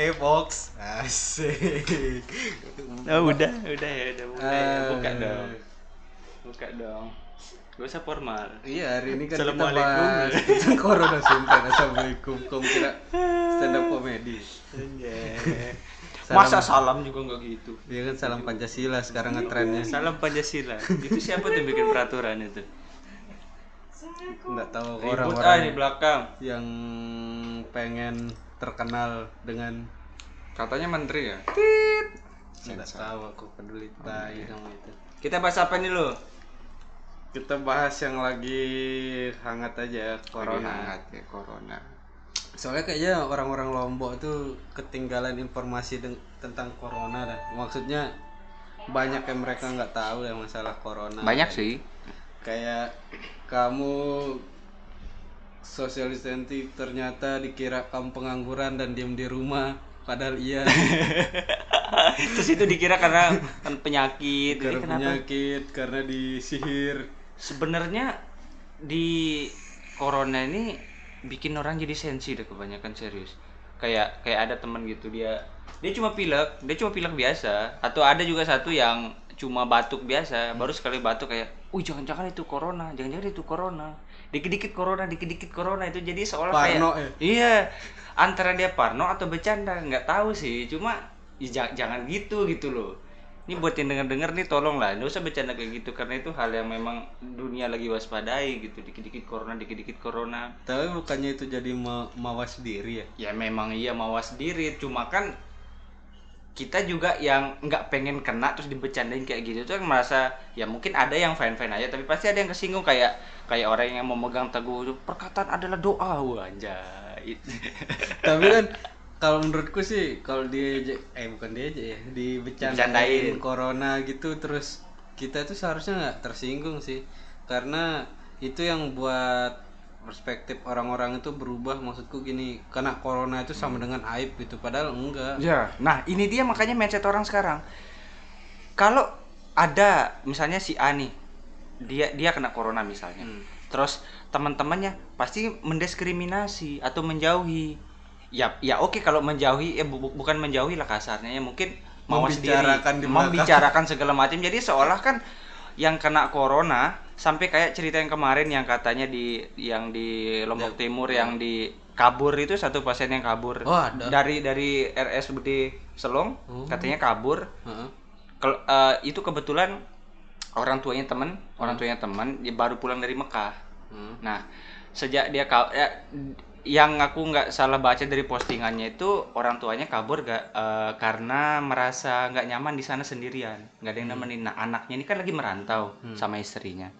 Hey Fox, asik. Oh, udah, udah ya, udah mulai. Eh. Buka dong. Buka dong. Gak usah formal. Iya hari ini kan kita bahas tentang corona sumpah. Assalamualaikum. Kamu kira stand up comedy? Masa salam juga nggak gitu? Iya kan salam Pancasila sekarang ngetrennya. Salam Pancasila. itu siapa tuh yang bikin peraturan itu? Nggak tahu Ribut ah di orang-orang belakang. yang pengen terkenal dengan Katanya menteri ya? nggak tahu aku peduli tai sama itu. Kita bahas apa nih lo? Kita bahas yang lagi hangat aja Lagi corona. hangat ya corona. Soalnya kayaknya orang-orang Lombok tuh ketinggalan informasi tentang corona dah. Maksudnya banyak yang mereka nggak tahu ya masalah corona. Banyak sih. Kayak kamu social distancing ternyata dikira kamu pengangguran dan diem di rumah padahal iya Terus itu dikira karena kan penyakit. Karena penyakit karena disihir Sebenarnya di corona ini bikin orang jadi sensi deh kebanyakan serius. Kayak kayak ada teman gitu dia dia cuma pilek, dia cuma pilek biasa atau ada juga satu yang cuma batuk biasa, baru sekali batuk kayak, "Wih, jangan-jangan itu corona, jangan-jangan itu corona." Dikit-dikit corona, dikit-dikit corona itu jadi seolah Parno kayak ya? Iya, antara dia parno atau bercanda, nggak tahu sih. Cuma ya, ja- jangan gitu gitu loh. Ini buat yang denger-denger nih tolong lah, nggak usah bercanda kayak gitu karena itu hal yang memang dunia lagi waspadai gitu. Dikit-dikit corona, dikit-dikit corona. tapi bukannya itu jadi ma- mawas diri ya Ya memang iya mawas diri, cuma kan kita juga yang nggak pengen kena terus dibecandain kayak gitu tuh yang merasa ya mungkin ada yang fine fine aja tapi pasti ada yang kesinggung kayak kayak orang yang memegang teguh perkataan adalah doa wah anjay tapi kan kalau menurutku sih kalau dia eh bukan dia aja ya Dibecandain. corona gitu terus kita tuh seharusnya nggak tersinggung sih karena itu yang buat perspektif orang-orang itu berubah maksudku gini karena corona itu sama dengan aib gitu padahal enggak Ya, nah ini dia makanya mindset orang sekarang. Kalau ada misalnya si A nih, dia dia kena corona misalnya, Hmm. terus teman-temannya pasti mendiskriminasi atau menjauhi. Ya, ya oke kalau menjauhi, ya bu- bu- bukan menjauhi lah kasarnya, ya mungkin diri, Membicarakan di belakang. membicarakan segala macam. Jadi seolah kan yang kena corona sampai kayak cerita yang kemarin yang katanya di yang di Lombok Timur yang di kabur itu satu pasien yang kabur Oh, ada. dari dari RSUD Selong Oh. katanya kabur Heeh. kalau eh, itu kebetulan orang tuanya teman orang tuanya teman dia baru pulang dari Mekah Hmm. nah sejak dia ya, yang aku nggak salah baca dari postingannya itu orang tuanya kabur gak eh, karena merasa nggak nyaman di sana sendirian nggak ada yang nemenin nah anaknya ini kan lagi merantau sama istrinya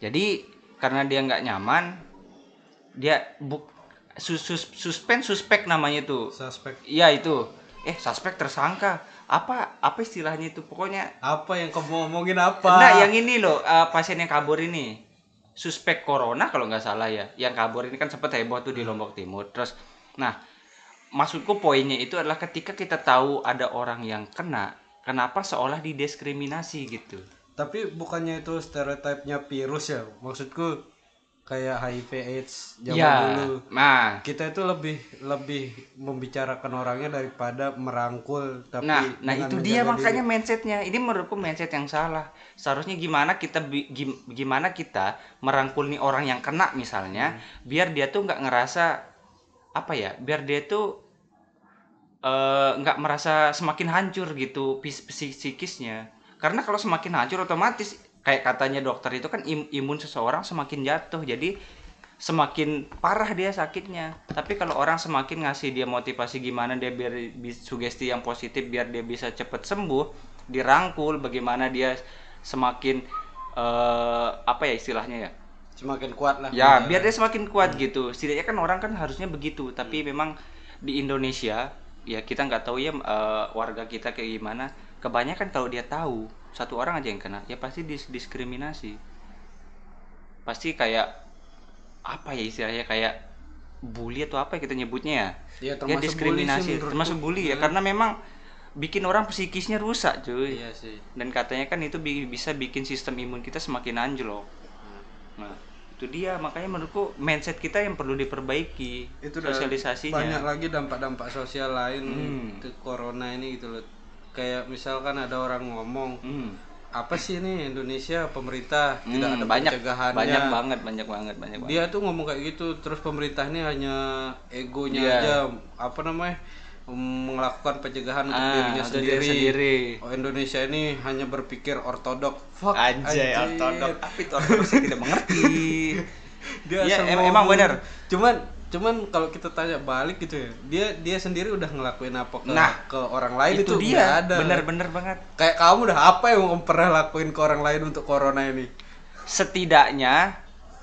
jadi karena dia nggak nyaman dia buk sus, sus, suspen suspek namanya itu suspek Iya itu. Eh suspek tersangka. Apa apa istilahnya itu? Pokoknya apa yang kamu ngomongin apa Nah, yang ini loh, eh, pasien yang kabur ini. Suspek corona kalau nggak salah ya. Yang kabur ini kan sempat heboh tuh di Lombok Timur. Terus nah, maksudku poinnya itu adalah ketika kita tahu ada orang yang kena, kenapa seolah didiskriminasi gitu. tapi bukannya itu stereotipnya virus ya maksudku kayak HIV AIDS zaman ya. dulu Nah, kita itu lebih lebih membicarakan orangnya daripada merangkul tapi Nah, nah itu dia makanya diri. mindsetnya. Ini menurutku mindset yang salah. Seharusnya gimana kita gimana kita merangkul nih orang yang kena misalnya, biar dia tuh nggak ngerasa apa ya, biar dia tuh eh, nggak merasa semakin hancur gitu psikisnya. Karena kalau semakin hancur otomatis kayak katanya dokter itu kan im- imun seseorang semakin jatuh. Jadi semakin parah dia sakitnya. Tapi kalau orang semakin ngasih dia motivasi gimana dia biar bi- sugesti yang positif biar dia bisa cepet sembuh, dirangkul bagaimana dia semakin eh, apa ya istilahnya ya? semakin kuat lah Ya, biar dia semakin kuat gitu. Setidaknya kan orang kan harusnya begitu, tapi memang di Indonesia ya kita nggak tahu ya eh, warga kita kayak gimana. Kebanyakan kalau dia tahu satu orang aja yang kena, ya pasti dis- diskriminasi. Pasti kayak apa ya istilahnya kayak bully atau apa ya kita nyebutnya ya? Iya, ya termasuk diskriminasi, bully sih termasuk bully ya karena memang bikin orang psikisnya rusak, cuy. iya sih Dan katanya kan itu bi- bisa bikin sistem imun kita semakin anjlok. Nah, itu dia makanya menurutku mindset kita yang perlu diperbaiki itu sosialisasinya banyak lagi dampak-dampak sosial lain Hmm. ke corona ini gitu loh kayak misalkan ada orang ngomong Hmm. apa sih ini Indonesia pemerintah tidak Hmm, ada banyak pencegahannya banyak banget banyak banget banyak banget dia tuh ngomong kayak gitu terus pemerintah ini hanya egonya Iya. aja apa namanya melakukan pencegahan untuk Ah, dirinya sendiri. sendiri. Oh, Indonesia ini hanya berpikir ortodok. Fuck, Anjay, anjir. ortodok. Tapi ortodok saya tidak mengerti. Dia asal em- emang bener. Cuman cuman kalau kita tanya balik gitu ya, dia dia sendiri udah ngelakuin apa ke Nah, ke orang lain itu itu, dia. ada. Bener-bener banget. Kayak kamu udah apa yang pernah lakuin ke orang lain untuk corona ini? Setidaknya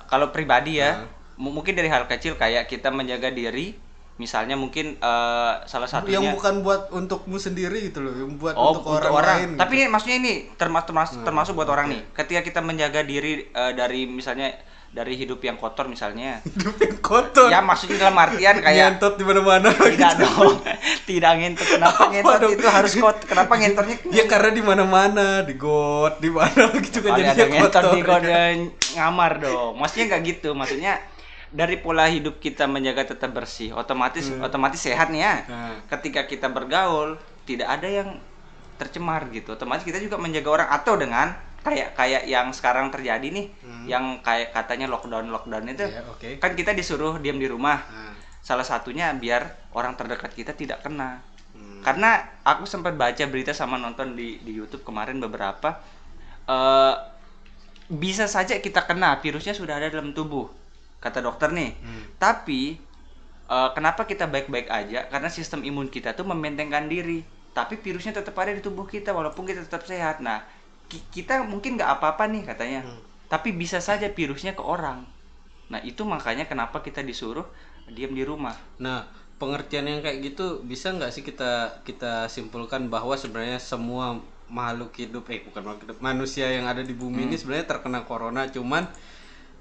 kalau pribadi ya, Nah. mu- mungkin dari hal kecil kayak kita menjaga diri, misalnya mungkin eh, salah satunya Yang bukan buat untukmu sendiri gitu loh, yang buat Oh, untuk, orang, lain. gitu. Tapi ini maksudnya ini termasuk termasuk, Hmm, termasuk buat orang nih. Ketika kita menjaga diri eh, dari misalnya dari hidup yang kotor misalnya. hidup yang kotor. ya maksudnya dalam artian kayak ngentot di mana-mana. tidak dong. tidak ngentot. Kenapa Apa ngentot dong? itu harus kot? Kenapa ngentornya Ya karena di mana-mana, di got, di mana gitu kan jadinya ada ngentot kotor. di kode ngamar dong. Maksudnya nggak gitu. Maksudnya dari pola hidup kita menjaga tetap bersih, otomatis otomatis sehat nih ya. Nah. Ketika kita bergaul, tidak ada yang tercemar gitu. Otomatis kita juga menjaga orang atau dengan kayak kayak yang sekarang terjadi nih, yang kayak katanya lockdown lockdown itu. Iya, oke. Kan kita disuruh diam di rumah. Nah, Salah satunya biar orang terdekat kita tidak kena. hmm. Karena aku sempat baca berita sama nonton di di YouTube kemarin beberapa eh bisa saja kita kena virusnya sudah ada dalam tubuh kata dokter nih. Hmm. Tapi eh, kenapa kita baik-baik aja? Karena sistem imun kita tuh membentengkan diri. Tapi virusnya tetap ada di tubuh kita walaupun kita tetap sehat. Nah kita mungkin nggak apa-apa nih katanya. Hmm. Tapi bisa saja virusnya ke orang. Nah itu makanya kenapa kita disuruh diam di rumah. Nah, pengertian yang kayak gitu bisa nggak sih kita kita simpulkan bahwa sebenarnya semua makhluk hidup eh bukan makhluk hidup manusia yang ada di bumi ini sebenarnya terkena corona cuman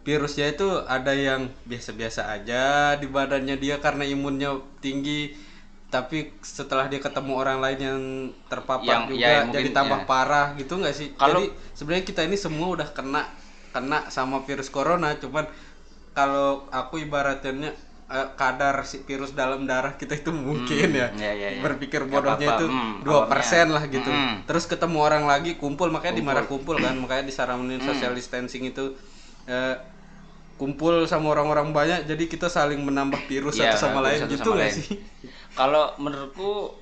virusnya itu ada yang biasa-biasa aja di badannya dia karena imunnya tinggi tapi setelah dia ketemu orang lain yang terpapar Yang- juga ya, jadi mungkin, tambah ya. parah gitu nggak sih Kalau- jadi sebenarnya kita ini semua udah kena kena sama virus corona cuman kalau aku ibaratnya eh, kadar si virus dalam darah kita itu mungkin ya, ya, ya, ya. berpikir bodohnya apa-apa, itu hmm, dua persen awalnya. lah gitu Hmm. terus ketemu orang lagi kumpul makanya dimarah kumpul kan makanya disaranin social distancing itu eh, kumpul sama orang-orang banyak jadi kita saling menambah virus Iya, satu sama lain satu gitu sama nggak lain. sih Kalau menurutku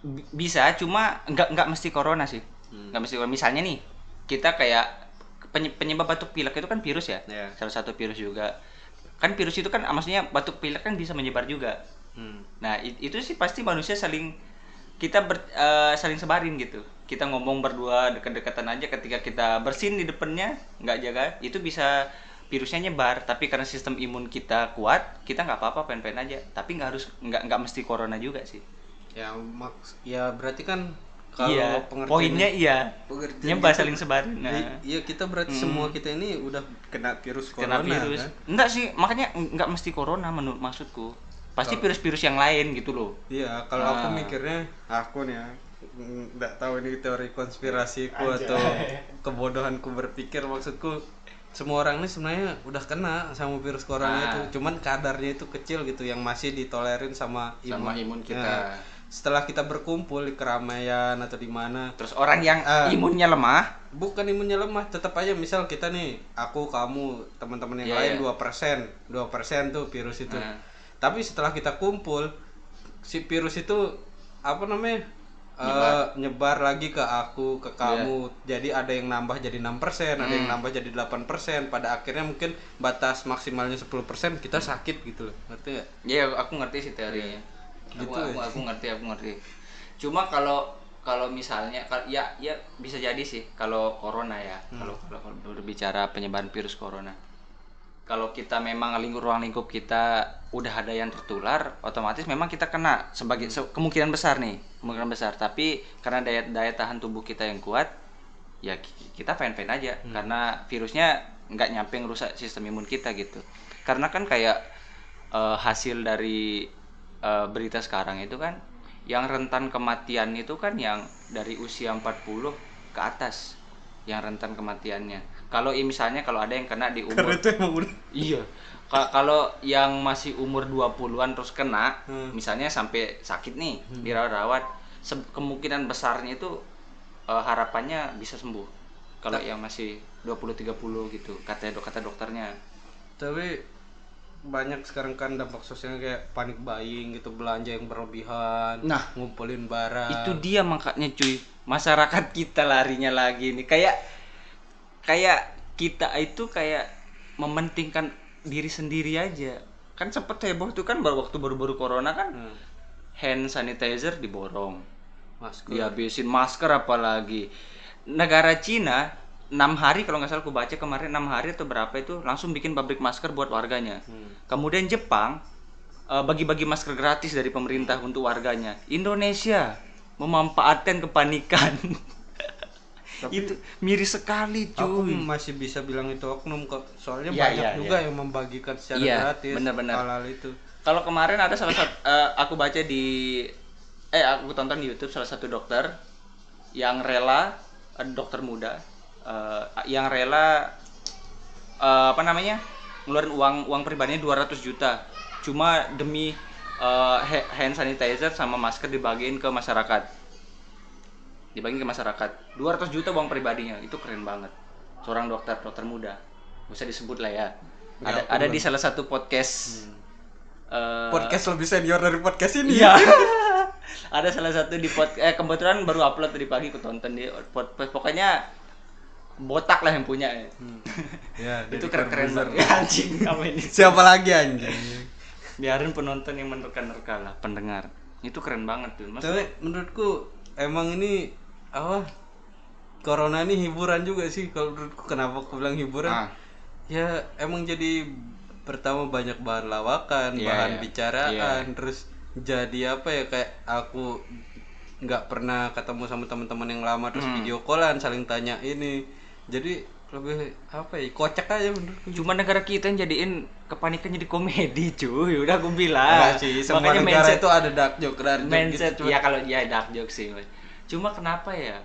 bi- bisa, cuma nggak nggak mesti corona sih. Hmm. Nggak mesti corona. Misalnya nih, kita kayak penye- penyebab batuk pilek itu kan virus ya. Iya. Salah satu virus juga. Kan virus itu kan maksudnya batuk pilek kan bisa menyebar juga. Hmm. Nah, itu sih pasti manusia saling kita ber- eh, saling sebarin gitu. Kita ngomong berdua dekat-dekatan aja ketika kita bersin di depannya nggak jaga, itu bisa virusnya nyebar. Tapi karena sistem imun kita kuat, kita nggak apa-apa, pen-pen aja. Tapi nggak harus nggak nggak mesti corona juga sih. ya maks ya berarti kan kalau iya. pengertian- Poinnya iya. pengertian Nyebar saling sebarin. Nah, iya kita berarti semua kita ini udah kena virus kena corona virus. kan? Enggak sih, makanya nggak mesti corona menurut maksudku. Pasti virus-virus yang lain gitu loh. Iya, kalau aku Ah. mikirnya aku nih ya nggak tahu ini teori konspirasiku atau kebodohanku berpikir maksudku semua orang ini sebenarnya udah kena sama virus corona Ah. itu, cuman kadarnya itu kecil gitu yang masih ditolerin sama Sama imun kita. Nah, setelah kita berkumpul di keramaian atau di mana, Terus orang yang Ah. imunnya lemah, bukan imunnya lemah, tetap aja misal kita nih, aku, kamu, teman-teman yang Iya, lain iya. dua persen, dua persen tuh virus itu. Ah. Tapi setelah kita kumpul, si virus itu apa namanya eh, nyebar lagi ke aku, ke kamu. Jadi ada yang nambah jadi 6%, ada yang nambah jadi 8%. Pada akhirnya mungkin batas maksimalnya 10% kita sakit gitu loh. Ngerti nggak? Iya, aku ngerti sih teorinya. Aku, Gitu aku, ya. aku ngerti, aku ngerti. Cuma kalau kalau misalnya ya ya bisa jadi sih kalau corona ya. Kalau kalau kalau berbicara penyebaran virus corona. Kalau kita memang lingkup ruang lingkup kita udah ada yang tertular, otomatis memang kita kena sebagai se- kemungkinan besar nih, kemungkinan besar. Tapi karena daya daya tahan tubuh kita yang kuat, ya ki- kita fine-fine aja karena virusnya nggak nyampe ngerusak sistem imun kita gitu. Karena kan kayak eh, hasil dari eh, berita sekarang itu kan yang rentan kematian itu kan yang dari usia 40 ke atas yang rentan kematiannya Kalau misalnya kalau ada yang kena di karena umur itu emang udah Iya. Ka- kalau yang masih umur 20-an terus kena, Hmm. misalnya sampai sakit nih, dirawat-rawat, se- kemungkinan besarnya itu eh, harapannya bisa sembuh. Kalau yang masih 20 30 gitu, kata dok kata dokternya. tapi banyak sekarang kan dampak sosialnya kayak panik buying gitu belanja yang berlebihan Nah. ngumpulin barang Itu dia makanya cuy, masyarakat kita larinya lagi nih. Kayak kayak kita itu kayak mementingkan diri sendiri aja. Kan sempet heboh tuh kan baru waktu baru-baru corona kan Hmm. hand sanitizer diborong. masker dihabisin masker apalagi negara Cina enam hari kalau nggak salah aku baca kemarin enam hari atau berapa itu langsung bikin pabrik masker buat warganya Hmm. kemudian Jepang eh, bagi-bagi masker gratis dari pemerintah untuk warganya Indonesia memanfaatkan kepanikan itu miris sekali aku cuy. masih bisa bilang itu oknum kok. Soalnya Iya, banyak iya, juga iya. yang membagikan secara Iya, gratis benar-benar. hal-hal itu. Kalau kemarin ada salah satu eh, aku baca di eh aku tonton di YouTube salah satu dokter yang rela eh, dokter muda eh, yang rela eh, apa namanya ngeluarin uang uang pribadinya 200 juta. Cuma demi ha- hand sanitizer sama masker dibagiin ke masyarakat dibagiin ke masyarakat. 200 juta uang pribadinya. Itu keren banget. Seorang dokter dokter muda. Bisa disebut lah ya. Ada ada di salah satu podcast eh, podcast lebih senior dari podcast ini. Iya. ada salah satu di pod eh kebetulan baru upload tadi pagi aku tonton di pod, pokoknya botak lah yang punya. Hmm. ya itu keren keren banget. Ya, anjing apa ini? Siapa lagi anjing? Biarin penonton yang menerka-nerka lah pendengar. Itu keren banget tuh mas. Tapi menurutku emang ini apa corona ini hiburan juga sih kalau menurutku kenapa aku bilang hiburan Ah. ya emang jadi pertama banyak bahan lawakan Iya, bahan iya. bicaraan terus jadi apa ya kayak aku nggak pernah ketemu sama teman-teman yang lama terus Hmm. video callan saling tanya ini jadi lebih apa ya kocak aja menurutku cuma negara kita yang jadiin kepanikan jadi komedi cuy udah aku bilang Enggak sih semua makanya negara mindset itu ada dark joke dark joke mindset gitu, ya kalau ya dark joke sih. Cuma kenapa ya?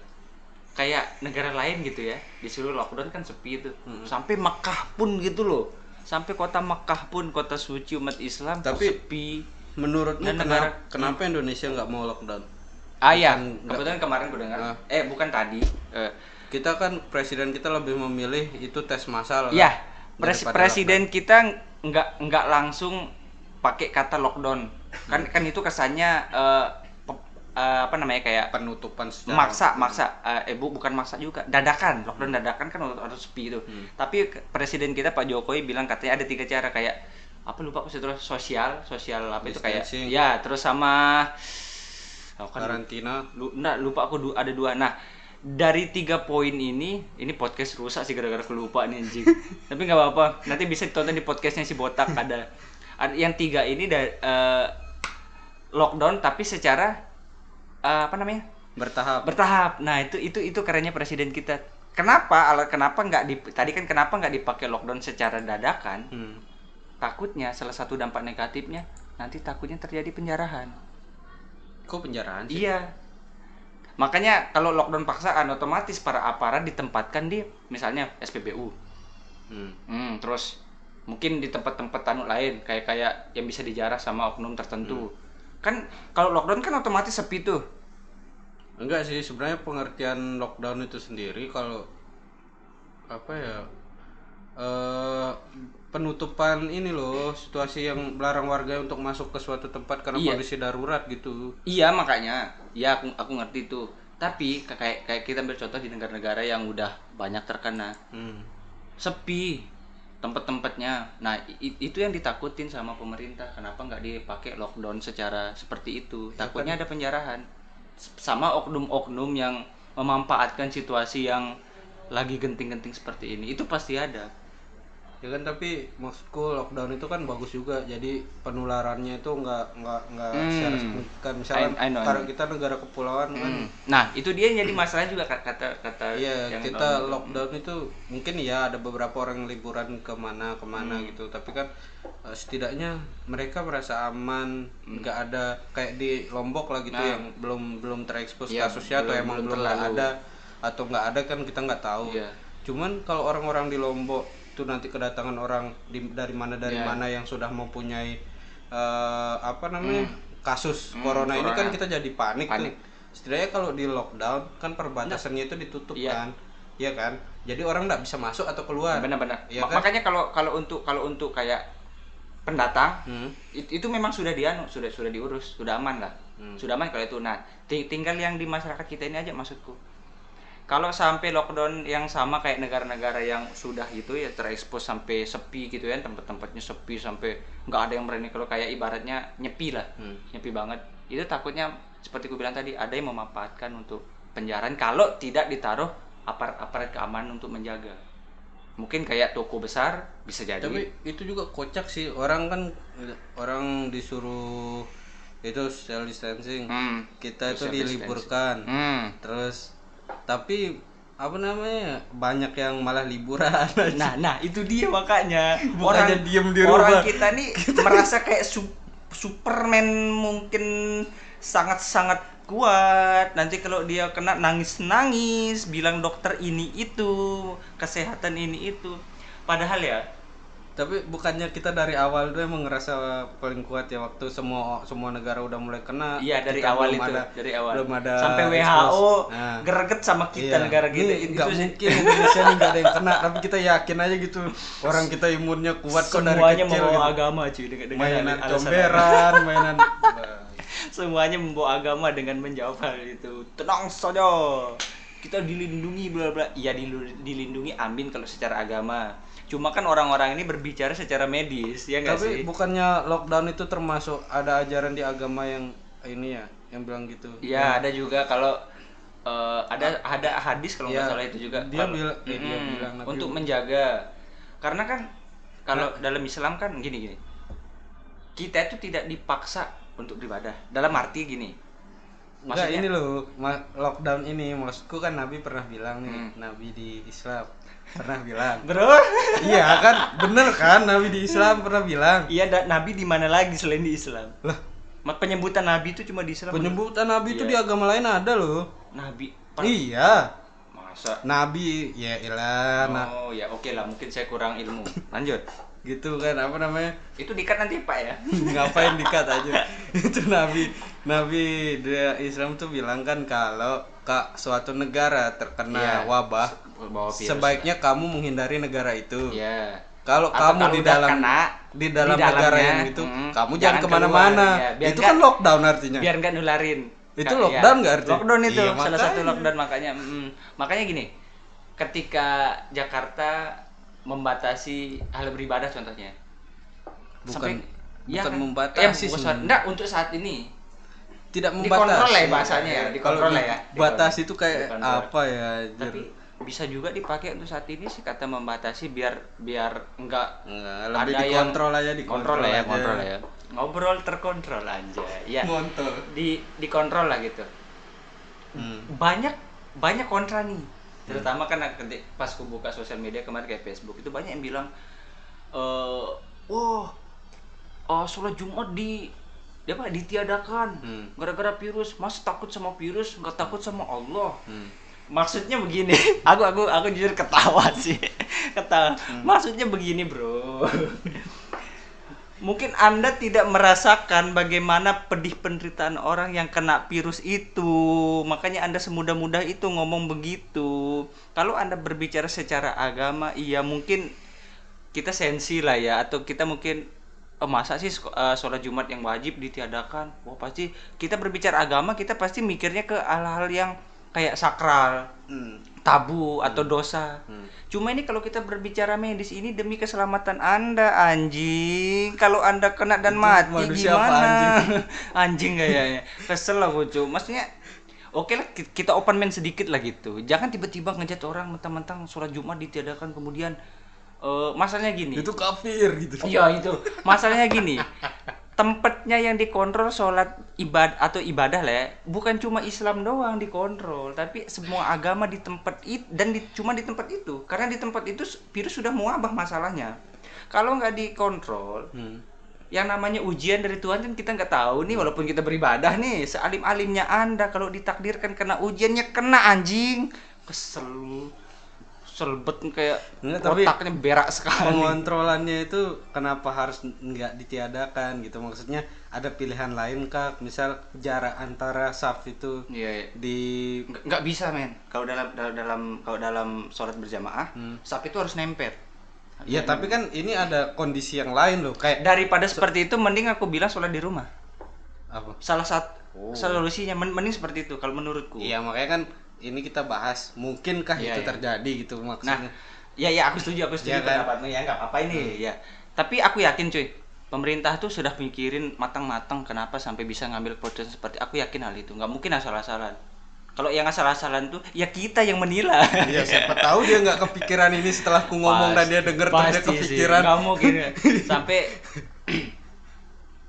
Kayak negara lain gitu ya disuruh lockdown kan sepi tuh sampai Mekah pun gitu loh. Sampai kota Mekah pun kota suci umat Islam Tapi- sepi. menurutmu Dan kenapa, negara- kenapa Indonesia nggak mau lockdown? Ah ya Bukan- kebetulan kemarin gue dengar. Ah. eh bukan tadi. Eh, kita kan presiden kita lebih memilih itu tes massal kan, ya pres- presiden kita nggak nggak langsung pakai kata lockdown. Kan kan itu kesannya eh, eh, apa namanya kayak penutupan secara maksa maksa. Eh eh, bu bukan maksa juga dadakan. Lockdown dadakan kan harus harus sepi itu. Hmm. tapi presiden kita Pak Jokowi bilang katanya ada tiga cara kayak apa lupa aku terus sosial sosial apa itu kayak Distancing. ya terus sama oh, kan karantina. lu enggak lupa aku du- ada dua. Nah dari tiga poin ini ini podcast rusak sih gara-gara kelupa nih anjing. Tapi nggak apa-apa. Nanti bisa ditonton di podcastnya si botak ada. Yang tiga ini da, eh, lockdown tapi secara eh, apa namanya? Bertahap. Bertahap. Nah itu itu itu kerennya presiden kita. Kenapa? Ala kenapa nggak di tadi kan kenapa nggak dipakai lockdown secara dadakan? Hmm. takutnya salah satu dampak negatifnya nanti takutnya terjadi penjarahan. Kok penjaraan sih? Iya. Makanya kalau lockdown paksaan otomatis para aparat ditempatkan di misalnya SPBU Hmm. Hmm, terus mungkin di tempat-tempat anu lain kayak kayak yang bisa dijarah sama oknum tertentu. Kan kalau lockdown kan otomatis sepi tuh enggak sih sebenarnya pengertian lockdown itu sendiri kalau apa ya eh penutupan ini loh situasi yang melarang warga untuk masuk ke suatu tempat karena Iya. kondisi darurat gitu Iya makanya, ya aku aku ngerti itu. Tapi kayak kayak kita ambil contoh di negara-negara yang udah banyak terkena hmm. sepi tempat-tempatnya. Nah itu yang ditakutin sama pemerintah. Kenapa nggak dipakai lockdown secara seperti itu? Takutnya ada penjarahan. Sama oknum-oknum yang memanfaatkan situasi yang lagi genting-genting seperti ini. Itu pasti ada. Ya kan tapi maksudku lockdown itu kan bagus juga jadi penularannya itu nggak nggak nggak Hmm. secara signifikan misalnya I- I know, I karena know. kita negara kepulauan kan Hmm. Nah itu dia yang jadi masalah juga kata kata, Iya, yang kita lockdown itu mungkin ya ada beberapa orang liburan ke mana ke mana Hmm. gitu, tapi kan eh, setidaknya mereka merasa aman, Hmm. nggak ada kayak di Lombok lah gitu Nah. yang belum belum terekspos Iya, kasusnya atau belum- emang belum belum ada atau nggak ada kan kita nggak tahu. Iya. cuman kalau orang-orang di Lombok tuh nanti kedatangan orang di, dari mana dari Iya. mana yang sudah mempunyai eh, apa namanya kasus Hmm, corona ini kan kita jadi panik, Panik. tuh setidaknya kalau di lockdown kan perbatasannya itu ditutup Iya. kan Iya kan jadi orang nggak bisa masuk atau keluar benar-benar Ma- kan? makanya kalau kalau untuk kalau untuk kayak pendatang Hmm. it- itu memang sudah dianu sudah sudah diurus sudah aman lah Hmm. sudah aman kalau itu nah ti- tinggal yang di masyarakat kita ini aja maksudku kalau sampai lockdown yang sama kayak negara-negara yang sudah gitu ya terekspos sampai sepi gitu ya tempat-tempatnya sepi sampai nggak ada yang berani kalau kayak ibaratnya nyepi lah Hmm. nyepi banget. Itu takutnya seperti ku bilang tadi ada yang memanfaatkan untuk penjaraan kalau tidak ditaruh aparat aparat keamanan untuk menjaga. Mungkin kayak toko besar bisa jadi. Tapi itu juga kocak sih. Orang kan orang disuruh itu social distancing. Hmm. kita itu Social diliburkan. Hmm. terus tapi apa namanya banyak yang malah liburan Nah, nah itu dia makanya Bukannya orang diem di orang rumah. kita nih merasa kayak su- Superman mungkin sangat-sangat kuat. Nanti kalau dia kena nangis-nangis, bilang dokter ini itu, kesehatan ini itu. Padahal ya, tapi bukannya kita dari awal tuh emang ngerasa paling kuat ya waktu semua semua negara udah mulai kena iya dari awal itu, ada- dari awal. belum ada Sampai WHO. Nah. greget sama kita Iya. negara kita Ini itu nggak mungkin Indonesia nih nggak ada yang kena tapi kita yakin aja gitu orang kita imunnya kuat kok dari Semuanya kecil membawa gitu. agama cuy dengan, dengan mainan comberan mainan semuanya membawa agama dengan menjawab hal itu tenang saja kita dilindungi bla bla iya dilindungi amin kalau secara agama cuma kan orang-orang ini berbicara secara medis ya nggak tapi sih? bukannya lockdown itu termasuk ada ajaran di agama yang ini ya yang bilang gitu? Iya ada juga kalau eh, ada ada hadis kalau nggak Iya, salah itu juga. dia bila- eh, dia bilang, Nabi untuk bilang. menjaga. Karena kan kalau dalam Islam kan gini gini. Kita itu tidak dipaksa untuk beribadah. Dalam arti gini. Enggak Maksudnya- ini loh lockdown ini. Maksudku kan Nabi pernah bilang nih Hmm. Nabi di Islam pernah bilang bro iya kan bener kan Nabi di Islam pernah bilang Iya, da- Nabi di mana lagi selain di Islam? lah Penyebutan Nabi itu cuma di Islam. penyebutan Nabi itu Iya. di agama lain ada loh Nabi. Iya Masa? Nabi ya ilah Oh ya oke lah, mungkin saya kurang ilmu. Lanjut. gitu kan apa namanya Itu dikat nanti Pak ya. ngapain dikat aja itu Nabi Nabi dia Islam tuh bilang kan kalau kak suatu negara terkena Iya. wabah Bawa virus. sebaiknya kamu menghindari negara itu Iya. Kalau kamu di dalam kena, di dalam di negara yang itu, mm, kamu jangan jangan ke mana-mana. ya. Itu nggak- kan lockdown artinya. Biar nggak nularin. Itu Ka- lockdown iya. nggak artinya? Lockdown itu Iya, salah satu lockdown makanya. mm. Makanya gini, ketika Jakarta membatasi hal beribadah contohnya. Bukan- ya bukan kan? membatasi Eh, bukan- enggak untuk saat ini. Tidak Dikontrol membatasi. lah ya bahasanya ya, dikontrol Kalau lah ya. Batasi itu kayak Dikontrol. apa ya? Jir? Tapi bisa juga dipakai untuk saat ini sih kata membatasi biar biar enggak Enggak, lebih ada yang- dikontrol aja, kontrol dikontrol lah ya, aja. kontrol lah ya. Ngobrol terkontrol aja. Ya. Ngontrol. Di dikontrol lah gitu. Hmm. Banyak banyak kontra nih. Terutama kan ketik pas aku buka sosial media kemarin kayak Facebook itu banyak yang bilang eh wah oh, sholat Jumat di dia apa ditiadakan Hmm. gara-gara virus mas takut sama virus nggak takut sama Allah Hmm. Maksudnya begini aku aku aku jujur ketawa sih. Ketawa. Hmm. maksudnya begini bro. Mungkin anda tidak merasakan bagaimana pedih penderitaan orang yang kena virus itu. Makanya anda semudah-mudah itu ngomong begitu. Kalau anda berbicara secara agama iya mungkin kita sensi lah ya. Atau kita mungkin oh, masa sih eh, sholat jumat yang wajib ditiadakan? Wah pasti kita berbicara agama kita pasti mikirnya ke hal-hal yang kayak sakral Hmm. tabu atau dosa Hmm. cuma ini kalau kita berbicara medis ini demi keselamatan anda anjing kalau anda kena dan mati apa, gimana anjing? anjing kayaknya kesel aku cuy maksudnya Oke lah ki- kita open mind sedikit lah gitu. Jangan tiba-tiba ngejat orang mentang-mentang sholat Jumat ditiadakan kemudian eh masalahnya gini. Itu kafir gitu. Iya itu. Masalahnya gini. Tempatnya yang dikontrol sholat ibad atau ibadah lah ya, bukan cuma Islam doang dikontrol, tapi semua agama di tempat itu dan di, cuma di tempat itu. Karena di tempat itu virus sudah mewabah masalahnya. Kalau nggak dikontrol, Hmm. yang namanya ujian dari Tuhan kan kita nggak tahu nih walaupun kita beribadah nih sealim alimnya anda kalau ditakdirkan kena ujiannya kena anjing kesel selebet kayak Enggak, tapi otaknya berak sekali. pengontrolannya itu kenapa harus nggak ditiadakan gitu? Maksudnya ada pilihan lain kah? Misal jarak antara saf itu iya iya. di nggak bisa men. Kalau dalam dalam dalam kalau dalam sholat berjamaah Hmm. saf itu harus nempel. Ya tapi kan ini ada kondisi yang lain loh kayak daripada seperti itu mending aku bilang sholat di rumah. Apa? Salah satu Oh. solusinya men- mending seperti itu kalau menurutku. Iya makanya kan ini kita bahas mungkinkah Iya, itu iya. terjadi gitu nah maksudnya? ya ya aku setuju aku setuju Iya kan? pendapatmu. Ya nggak apa ini. Ya tapi aku yakin cuy pemerintah tuh sudah mikirin matang-matang kenapa sampai bisa ngambil keputusan seperti aku yakin hal itu. Nggak mungkin asal-asalan. Kalau yang asal-asalan tuh ya kita yang menilai. Iya siapa tahu dia nggak kepikiran ini setelah aku ngomong dan dia denger dia Pasti sih, kepikiran. Nggak mungkin ya. sampai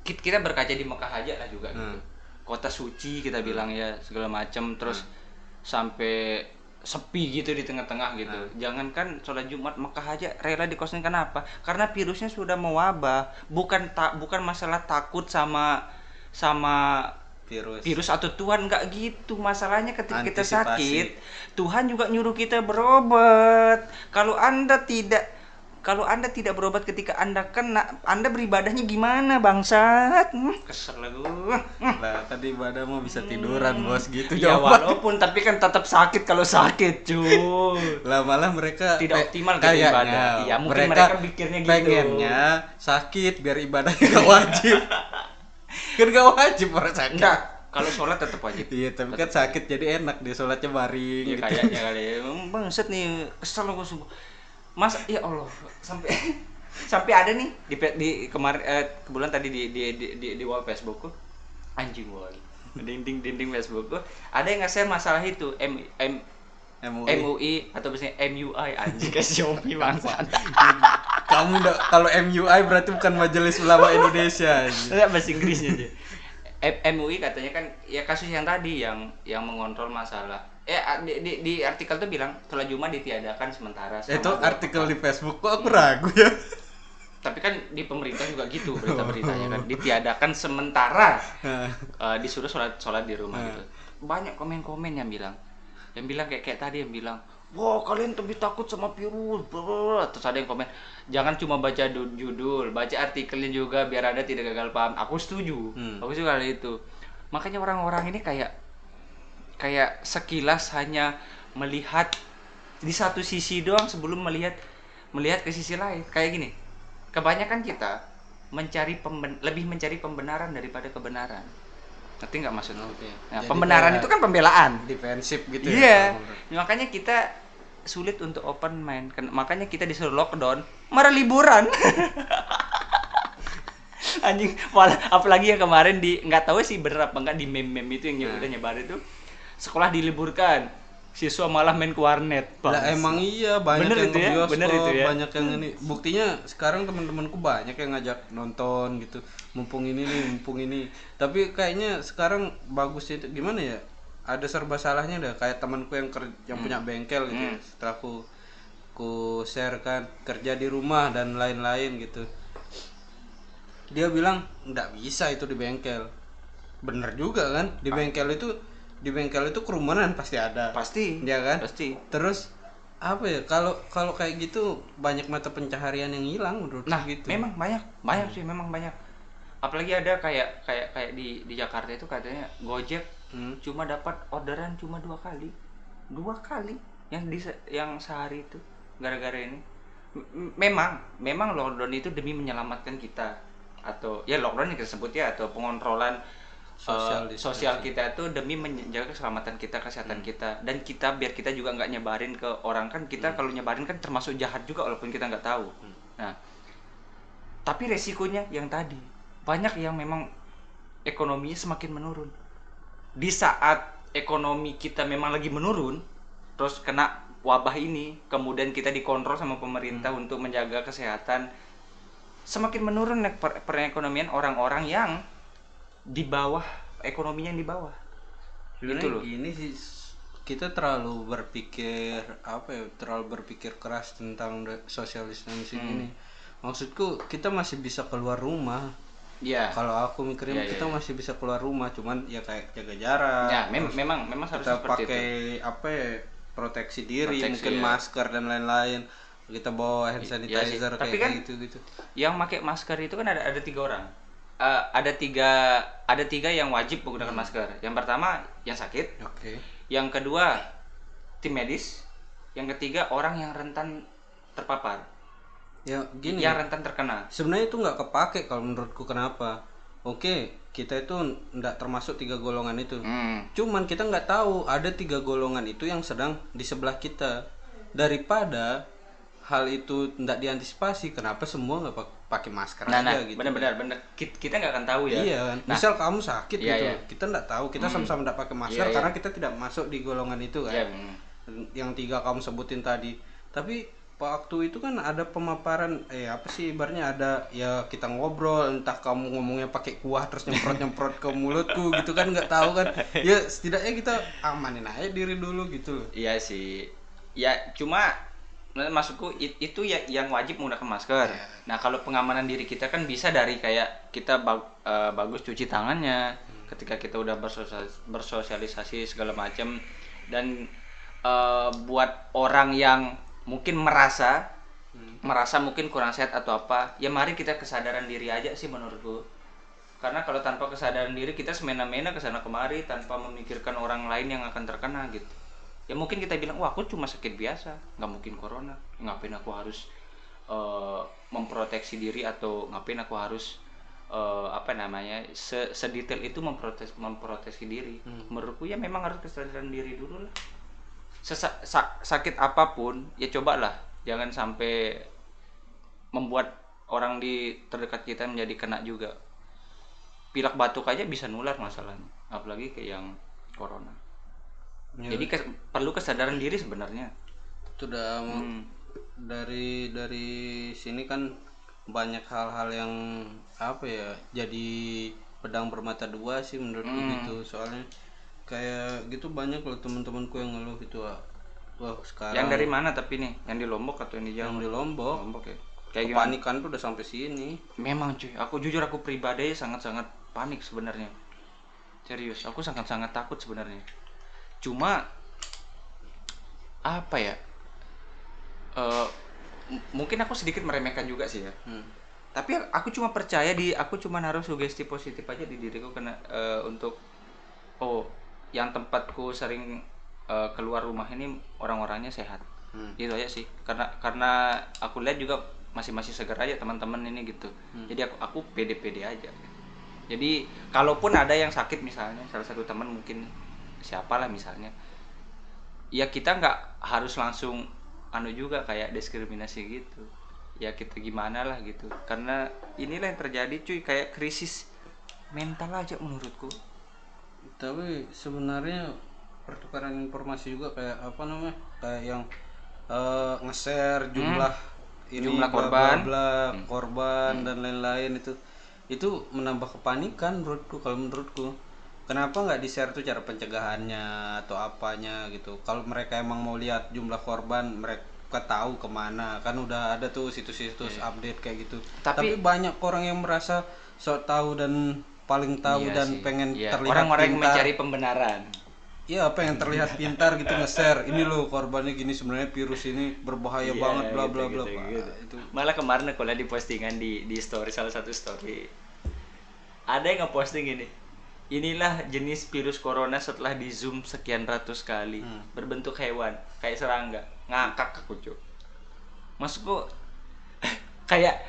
kit- kita berkaca di Mekah aja lah juga gitu. Hmm. kota suci kita bilang ya segala macam. Terus sampai sepi gitu di tengah-tengah gitu. Jangankan sholat Jumat Mekah aja rela dikosin kenapa? Karena virusnya sudah mewabah. Bukan tak bukan masalah takut sama sama virus. virus atau Tuhan. Nggak gitu. Masalahnya ketika kita Antisipasi. sakit Tuhan juga nyuruh kita berobat. Kalau anda tidak kalau anda tidak berobat ketika anda kena anda beribadahnya gimana bangsat? Hmm, kesel lah gua Hmm. lah tadi ibadah mau bisa tiduran bos gitu ya jawaban walaupun tapi kan tetap sakit kalau sakit cuy. Lah malah mereka Tidak optimal gitu kayaknya. ibadah. Iya, mungkin mereka pikirnya gitu. pengennya sakit biar ibadahnya gak wajib. Kan gak wajib orang sakit enggak kalau sholat tetap wajib. Iya tapi kan sakit jadi enak dia sholatnya baring ya gitu. kayaknya kali ya. Hmm, bangsat nih kesel aku sumpah mas ya Allah sampai sampai ada nih di di kemarin eh, kebulan tadi di di di di, di wall Facebookku anjing wall dinding dinding Facebookku ada yang nge-share masalah itu M M MUI. MUI atau biasanya MUI anjing kasih Xiaomi bangsat kamu udah kalau MUI berarti bukan Majelis Ulama Indonesia Enggak bahasa Inggrisnya aja. MUI katanya kan ya kasus yang tadi yang yang mengontrol masalah. Eh di, di, di artikel tuh bilang sholat Jumat ditiadakan sementara. itu artikel di Facebook kok aku ragu ya Tapi kan di pemerintah juga gitu berita-beritanya kan ditiadakan sementara eh, disuruh sholat sholat di rumah Hmm. gitu. Banyak komen-komen yang bilang yang bilang kayak kayak tadi yang bilang Wah kalian lebih takut sama virus bla, bla, bla." Terus ada yang komen Jangan cuma baca du- judul Baca artikelnya juga biar anda tidak gagal paham Aku setuju Hmm. Aku setuju hal itu Makanya orang-orang ini kayak Kayak sekilas hanya melihat Di satu sisi doang sebelum melihat Melihat ke sisi lain Kayak gini Kebanyakan kita mencari pemben- lebih mencari pembenaran daripada kebenaran ngerti nggak maksud Oke. Nah, Jadi pembenaran itu kan pembelaan defensif gitu Iya. ya Makanya kita sulit untuk open mind. Makanya kita disuruh lockdown, marah liburan. Anjing, malah apalagi yang kemarin di nggak tahu sih bener apa enggak di meme-meme itu yang Nah. udah nyebar itu sekolah diliburkan, siswa malah main ke warnet. Lah emang iya banyak Bener yang itu ya, bioskop, bener itu ya. banyak yang ini. Buktinya sekarang teman-temanku banyak yang ngajak nonton gitu. Mumpung ini nih, mumpung ini. Tapi kayaknya sekarang bagus itu gimana ya? Ada serba salahnya dah kayak temanku yang ker- yang punya bengkel gitu. Hmm. Setelah aku ku share kan kerja di rumah dan lain-lain gitu. Dia bilang nggak bisa itu di bengkel. Bener juga kan? Di bengkel itu di bengkel itu kerumunan pasti ada. Pasti. Iya kan? Pasti. Terus apa ya kalau kalau kayak gitu banyak mata pencaharian yang hilang menurut Nah, gitu. memang banyak, banyak sih, memang banyak. Apalagi ada kayak kayak kayak di di Jakarta itu katanya Gojek Hmm. cuma dapat orderan cuma dua kali dua kali yang di yang sehari itu gara-gara ini memang memang lockdown itu demi menyelamatkan kita atau ya lockdown yang kita sebut ya atau pengontrolan Social eh, distancing. sosial kita itu demi menjaga keselamatan kita kesehatan kita. Dan kita biar kita juga nggak nyebarin ke orang. Kan kita kalau nyebarin kan termasuk jahat juga walaupun kita nggak tahu. Nah tapi resikonya yang tadi. Banyak yang memang ekonominya semakin menurun. Di saat ekonomi kita memang lagi menurun terus kena wabah ini kemudian kita dikontrol sama pemerintah untuk menjaga kesehatan semakin menurun perekonomian orang-orang yang di bawah ekonominya yang di bawah. Sebenarnya Gitu loh. gini sih kita terlalu berpikir apa ya terlalu berpikir keras tentang distancing Hmm. ini maksudku kita masih bisa keluar rumah. Ya kalau aku mikirnya Iya, iya, kita iya. masih bisa keluar rumah cuman ya kayak jaga jarak ya mem- memang memang kita harusnya seperti itu. pakai apa ya proteksi diri Proteksi, mungkin ya. masker dan lain-lain. Kita bawa hand Iya sanitizer Tapi kayak kan- gitu gitu yang pakai masker itu kan ada ada tiga orang Eh, ada tiga ada tiga yang wajib menggunakan Hmm. masker. Yang pertama yang sakit. Oke. Yang kedua tim medis. Yang ketiga orang yang rentan terpapar. Ya gini. Yang rentan terkena. Sebenarnya itu nggak kepake kalau menurutku kenapa? Oke kita itu nggak termasuk tiga golongan itu. Hmm. cuman kita nggak tahu ada tiga golongan itu yang sedang di sebelah kita. Daripada hal itu tidak diantisipasi kenapa semua nggak pakai masker nah nah aja gitu. benar-benar benar Kit- kita nggak akan tahu ya. Iya kan? Nah. misal kamu sakit Iya, gitu iya. kita nggak tahu. Kita sama-sama nggak pakai masker Iya, iya. karena kita tidak masuk di golongan itu kan. Iya, hmm. yang tiga kamu sebutin tadi. Tapi waktu itu kan ada pemaparan eh apa sih ibarnya ada ya kita ngobrol entah kamu ngomongnya pakai kuah terus nyemprot nyemprot ke mulutku gitu kan nggak tahu kan. Ya setidaknya kita amanin aja diri dulu gitu loh. Iya sih. Ya cuma nah, maksudku it- itu ya yang wajib menggunakan masker. Iya. Nah, kalau pengamanan diri kita kan bisa dari kayak kita bag- eh, bagus cuci tangannya Hmm. ketika kita udah bersosialis- bersosialisasi segala macam dan eh, buat orang yang mungkin merasa Hmm. merasa mungkin kurang sehat atau apa, ya mari kita kesadaran diri aja sih menurutku. Karena kalau tanpa kesadaran diri kita semena-mena ke sana kemari tanpa memikirkan orang lain yang akan terkena gitu. Ya mungkin kita bilang, wah aku cuma sakit biasa, nggak mungkin corona. Ngapain aku harus eh, memproteksi diri atau ngapain aku harus eh, apa namanya se sedetail itu memprotes memproteksi diri. Menurutku ya memang harus kesadaran diri dulu lah. Sesa- sa- sakit apa pun ya cobalah jangan sampai membuat orang di terdekat kita menjadi kena juga pilek batuk aja bisa nular masalahnya apalagi ke yang corona Ya, jadi kes- perlu kesadaran diri sebenarnya. Sudah mau- Hmm. dari dari sini kan banyak hal-hal yang apa ya jadi pedang bermata dua sih menurutku Hmm. gitu. Soalnya kayak gitu banyak loh teman-temanku yang ngeluh gitu ah. wah sekarang yang dari mana tapi nih? Yang di lombok atau yang di yang jawa di Lombok. Lombok ya. Kayak gimana? Kepanikan tuh udah sampai sini. Memang cuy. Aku jujur aku pribadi sangat-sangat panik sebenarnya. Serius aku sangat-sangat takut sebenarnya cuma apa ya m- mungkin aku sedikit meremehkan juga sih ya. Hmm. tapi aku cuma percaya di aku cuma naruh sugesti positif aja di diriku karena eh, untuk oh yang tempatku sering eh, keluar rumah ini orang-orangnya sehat. Hmm. gitu aja sih. Karena karena aku lihat juga masih masih segar aja teman-teman ini gitu. Jadi aku aku pede-pede aja. Jadi kalaupun ada yang sakit misalnya salah satu teman mungkin siapalah misalnya. Ya kita nggak harus langsung anu juga kayak diskriminasi gitu. Ya kita gimana lah gitu. Karena inilah yang terjadi cuy kayak krisis mental aja menurutku. Tapi sebenarnya pertukaran informasi juga kayak apa namanya? Kayak yang eh, nge-share jumlah ini Hmm. Jumlah bla, bla, korban. Hmm. korban dan lain-lain itu. Itu menambah kepanikan menurutku kalau menurutku kenapa nggak di share tuh cara pencegahannya atau apanya gitu kalau mereka emang mau lihat jumlah korban mereka tahu ke mana kan udah ada tuh situs-situs update kayak gitu. Tapi- tapi, banyak orang yang merasa sok tahu dan paling tahu Iya dan sih. pengen Iya, terlihat orang-orang yang pintar. mencari pembenaran Iya, apa yang terlihat pintar gitu nge-share. Ini loh korbannya gini sebenarnya virus ini berbahaya Iya, banget bla gitu, bla bla. gitu, gitu. Itu malah kemarin aku lihat di postingan di di story salah satu story ada yang ngeposting ini inilah jenis virus corona setelah di zoom sekian ratus kali. Hmm. berbentuk hewan kayak serangga. Ngakak aku cuy maksudku kayak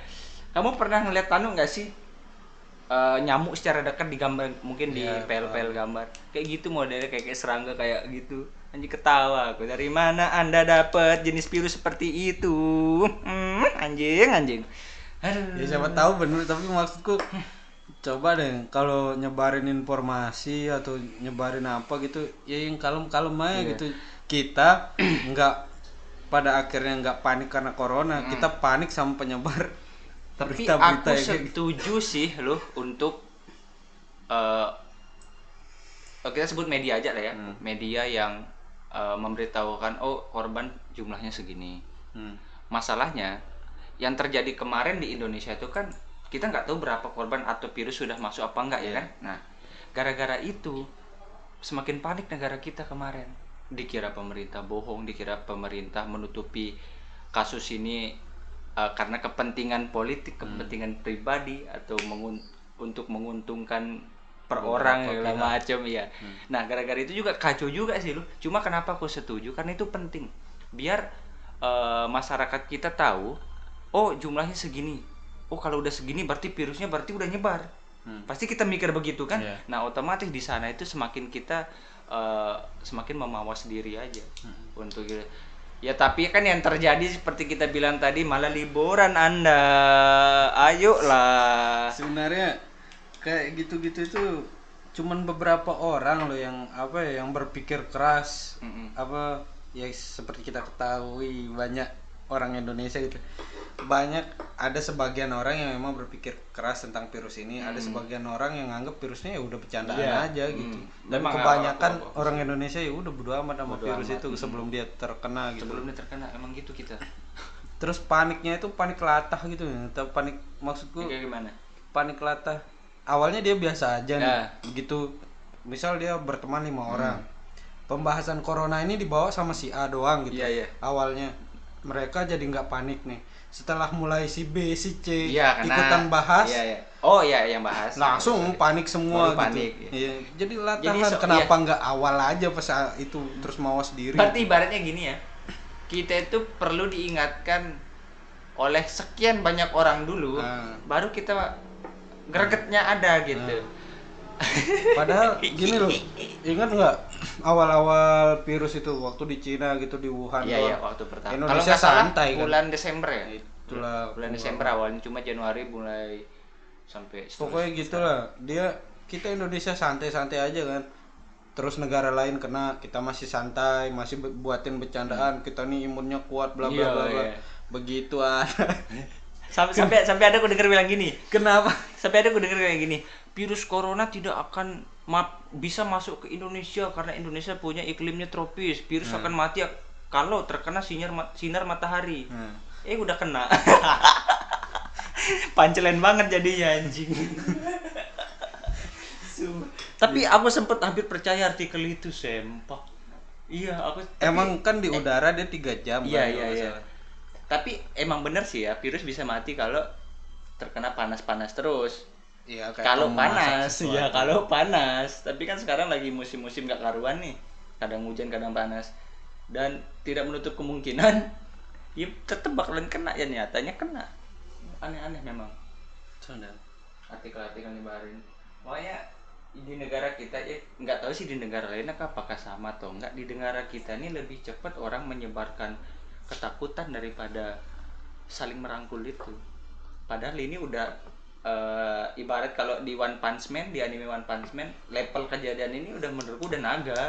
kamu pernah ngeliat tanu nggak sih? Eh, nyamuk secara dekat digambar mungkin di Iya, pel-pel gambar. Kayak gitu modelnya kayak, kayak serangga kayak gitu. Anjing ketawa aku. Dari mana anda dapat jenis virus seperti itu? Hmm, anjing anjing. Aduh ya siapa tahu bener tapi maksudku coba deh kalau nyebarin informasi atau nyebarin apa gitu ya yang kalem-kalem aja Iya. gitu. Kita nggak pada akhirnya nggak panik karena corona, Hmm. kita panik sama penyebar tapi berita-berita aku yang kayak gitu. setuju sih loh untuk eh oh, kita sebut media aja lah ya Hmm. media yang eh, memberitahukan oh korban jumlahnya segini Hmm. masalahnya yang terjadi kemarin di Indonesia itu kan kita nggak tahu berapa korban atau virus sudah masuk apa enggak ya Iya. kan? Nah gara-gara itu semakin panik negara kita kemarin. Dikira pemerintah bohong dikira pemerintah menutupi kasus ini eh, karena kepentingan politik kepentingan pribadi atau mengun- untuk menguntungkan per orang segala macam ya nah gara-gara itu juga kacau juga sih lu cuma kenapa aku setuju? Karena itu penting. Biar eh, masyarakat kita tahu oh jumlahnya segini oh kalau udah segini berarti virusnya berarti udah nyebar. Pasti kita mikir begitu kan? Iya. nah otomatis di sana itu semakin kita eh, semakin memawas diri aja untuk ya tapi kan yang terjadi seperti kita bilang tadi malah liburan anda. Ayolah. Sebenarnya kayak gitu-gitu itu cuman beberapa orang loh yang apa ya yang berpikir keras. Mm-mm. apa ya seperti kita ketahui banyak orang Indonesia gitu banyak ada sebagian orang yang memang berpikir keras tentang virus ini ada sebagian orang yang anggap virusnya ya udah bercandaan Iya. aja gitu. Hmm. dan Memang kebanyakan apa-apa. orang Indonesia ya udah bodo amat sama virus itu sebelum dia terkena gitu. Sebelumnya terkena emang gitu kita. Terus paniknya itu panik latah gitu atau panik maksudku kayak gimana? panik latah. Awalnya dia biasa aja nih Ya. begitu. Misal dia berteman lima orang. Pembahasan corona ini dibawa sama si A doang gitu. Iya, iya. awalnya mereka jadi nggak panik nih setelah mulai si B si C iya karena ikutan bahas iya, iya. oh iya yang bahas langsung panik semua Baru panik, gitu iya. Iya. jadi latahan Jadi so- kenapa nggak awal aja pas itu terus mawas diri berarti ibaratnya gini ya kita itu perlu diingatkan oleh sekian banyak orang dulu Ah. baru kita gregetnya ada gitu Padahal gini loh, ingat nggak awal-awal virus itu waktu di Cina gitu di Wuhan iya iya waktu pertama kalau Indonesia nggak salah santai kan. bulan Desember ya Itulah bulan Desember awalnya cuma Januari mulai sampai pokoknya gitulah. Dia kita Indonesia santai-santai aja kan. Terus negara lain kena, kita masih santai, masih bu- buatin bercandaan, kita nih imunnya kuat bla bla Iya, bla bla. iya. Begitu ada. sampai sampai sampai ada aku dengar bilang gini. Kenapa? sampai ada aku dengar kayak gini virus corona tidak akan ma- bisa masuk ke Indonesia karena Indonesia punya iklimnya tropis. Virus akan mati kalau terkena sinar ma- sinar matahari. Nah, eh udah kena. Pancelen banget jadinya anjing. Tapi aku sempet hampir percaya artikel itu sempak iya aku tapi- emang kan di udara dia tiga jam iya kan, iya iya. Tapi emang bener sih ya virus bisa mati kalau terkena panas-panas terus. Iya, kayak kalau panas ya kalau panas. Tapi kan sekarang lagi musim-musim gak karuan nih. Kadang hujan kadang panas. Dan tidak menutup kemungkinan ya tetap bakalan kena ya nyatanya kena. Aneh-aneh memang. Sudah. artikel-artikel nyebarin pokoknya di negara kita ya nggak tahu sih di negara lain apakah sama atau enggak di negara kita ini lebih cepat orang menyebarkan ketakutan daripada saling merangkul itu. Padahal ini udah eh, ibarat kalau di One Punch Man di anime One Punch Man level kejadian ini udah menurutku udah naga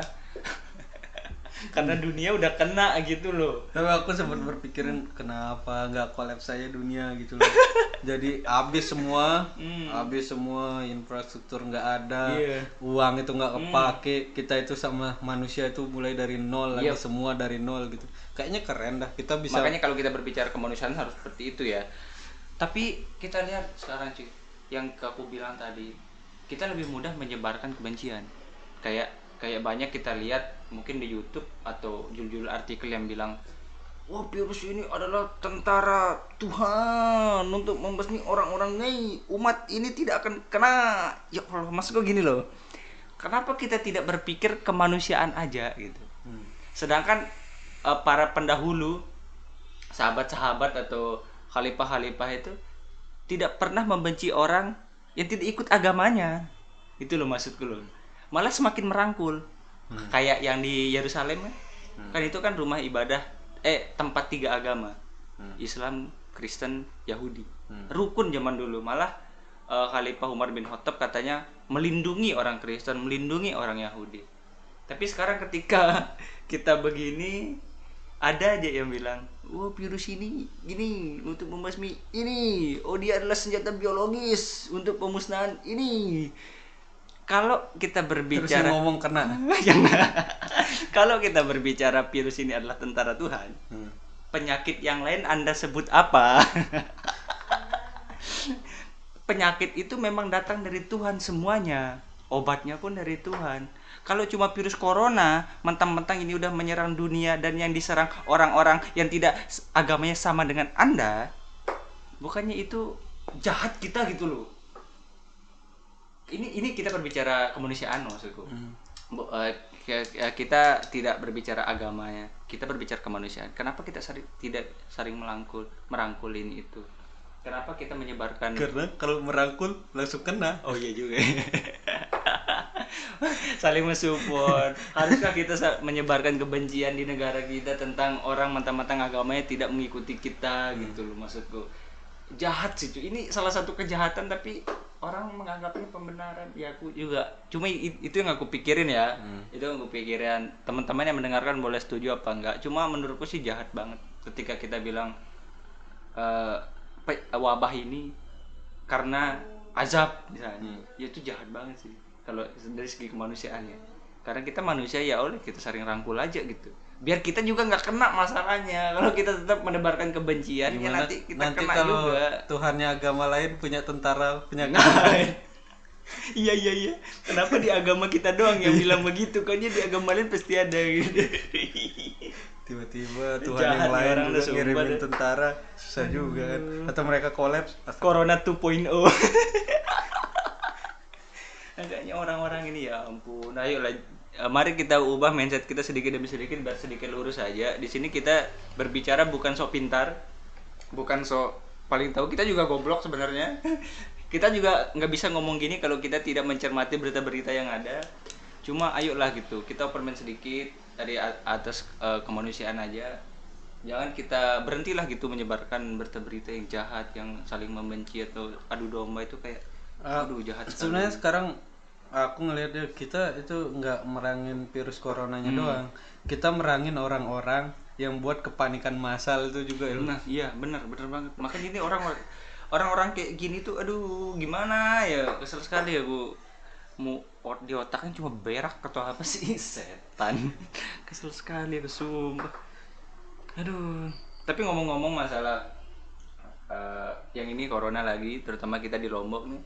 karena dunia udah kena gitu loh Tapi aku sempat berpikirin kenapa nggak kolaps saja dunia gitu loh. Jadi habis semua, Hmm. habis semua infrastruktur nggak ada, Iya. uang itu nggak kepake, kita itu sama manusia itu mulai dari nol lagi Yep. semua dari nol gitu. Kayaknya keren dah kita bisa. Makanya kalau kita berbicara kemanusiaan harus seperti itu ya. Tapi kita lihat sekarang cuy, yang aku bilang tadi, kita lebih mudah menyebarkan kebencian. Kayak kayak banyak kita lihat mungkin di YouTube atau judul-judul artikel yang bilang Wah virus ini adalah tentara Tuhan untuk membasmi orang-orang ini. Umat ini tidak akan kena. Ya Allah maksudku gini loh. Kenapa kita tidak berpikir kemanusiaan aja gitu? Hmm. sedangkan eh, para pendahulu sahabat-sahabat atau khalifah-khalifah itu tidak pernah membenci orang yang tidak ikut agamanya. Itu loh maksudku loh malah semakin merangkul. Kayak yang di Yerusalem kan? Kan itu kan rumah ibadah eh tempat tiga agama. Islam Kristen Yahudi. Rukun zaman dulu. Malah eh, Khalifah Umar bin Khattab katanya melindungi orang Kristen melindungi orang Yahudi. Tapi sekarang ketika kita begini ada aja yang bilang wah virus ini gini untuk membasmi ini. Oh dia adalah senjata biologis untuk pemusnahan ini kalau kita Terus berbicara yang ngomong kena. kalau kita berbicara virus ini adalah tentara Tuhan Hmm. penyakit yang lain anda sebut apa? Penyakit itu memang datang dari Tuhan semuanya. Obatnya pun dari Tuhan. Kalau cuma virus corona mentang-mentang ini udah menyerang dunia dan yang diserang orang-orang yang tidak agamanya sama dengan anda bukannya itu jahat kita gitu loh ini ini kita berbicara kemanusiaan maksudku. Ki- eh, kita tidak berbicara agamanya kita berbicara kemanusiaan. Kenapa kita sari- tidak saling melangkul merangkulin itu? Kenapa kita menyebarkan karena kalau merangkul langsung kena. Oh iya juga. Saling mensupport. Haruskah kita menyebarkan kebencian di negara kita tentang orang mentang-mentang agamanya tidak mengikuti kita gitu loh maksudku. Jahat sih cuy. ini salah satu kejahatan tapi orang menganggapnya pembenaran. Ya aku juga. Cuma itu yang aku pikirin ya. Itu yang aku pikirin. Teman-teman yang mendengarkan boleh setuju apa enggak. Cuma menurutku sih jahat banget ketika kita bilang eh, pe- wabah ini karena azab misalnya. Ya itu jahat banget sih. Kalau dari segi kemanusiaannya. Karena kita manusia ya oleh kita saling rangkul aja gitu biar kita juga nggak kena masalahnya. Kalau kita tetap menebarkan kebencian ya Gimana? nanti kita nanti kena kalau juga. Tuhannya agama lain punya tentara punya Nah, iya iya iya. Kenapa di agama kita doang yang bilang begitu? Kayaknya di agama lain pasti ada gitu? Tiba-tiba Tuhan Jahat yang lain juga ngirimin deh. tentara susah juga kan. Atau mereka kolaps Corona 2.0 agaknya orang-orang ini ya ampun ayo lah mari kita ubah mindset kita sedikit demi sedikit biar sedikit lurus aja. Di sini kita berbicara bukan sok pintar. Bukan sok paling tahu kita juga goblok sebenarnya. Kita juga nggak bisa ngomong gini kalau kita tidak mencermati berita-berita yang ada. Cuma ayolah gitu kita permen sedikit dari atas eh, kemanusiaan aja. Jangan kita berhentilah gitu menyebarkan berita-berita yang jahat yang saling membenci atau adu domba itu kayak aduh jahat sebenarnya sekarang aku ngelihatnya kita itu nggak merangin virus coronanya Hmm. doang. Kita merangin orang-orang yang buat kepanikan massal itu juga ya Nah, iya benar, benar banget. Makanya ini orang orang-orang kayak gini tuh aduh gimana ya? Kesel sekali ya bu. Ot- di otaknya cuma berak atau apa sih? Setan. Kesel sekali aku sumpah. Aduh. Tapi ngomong-ngomong masalah eh, yang ini corona lagi terutama kita di lombok nih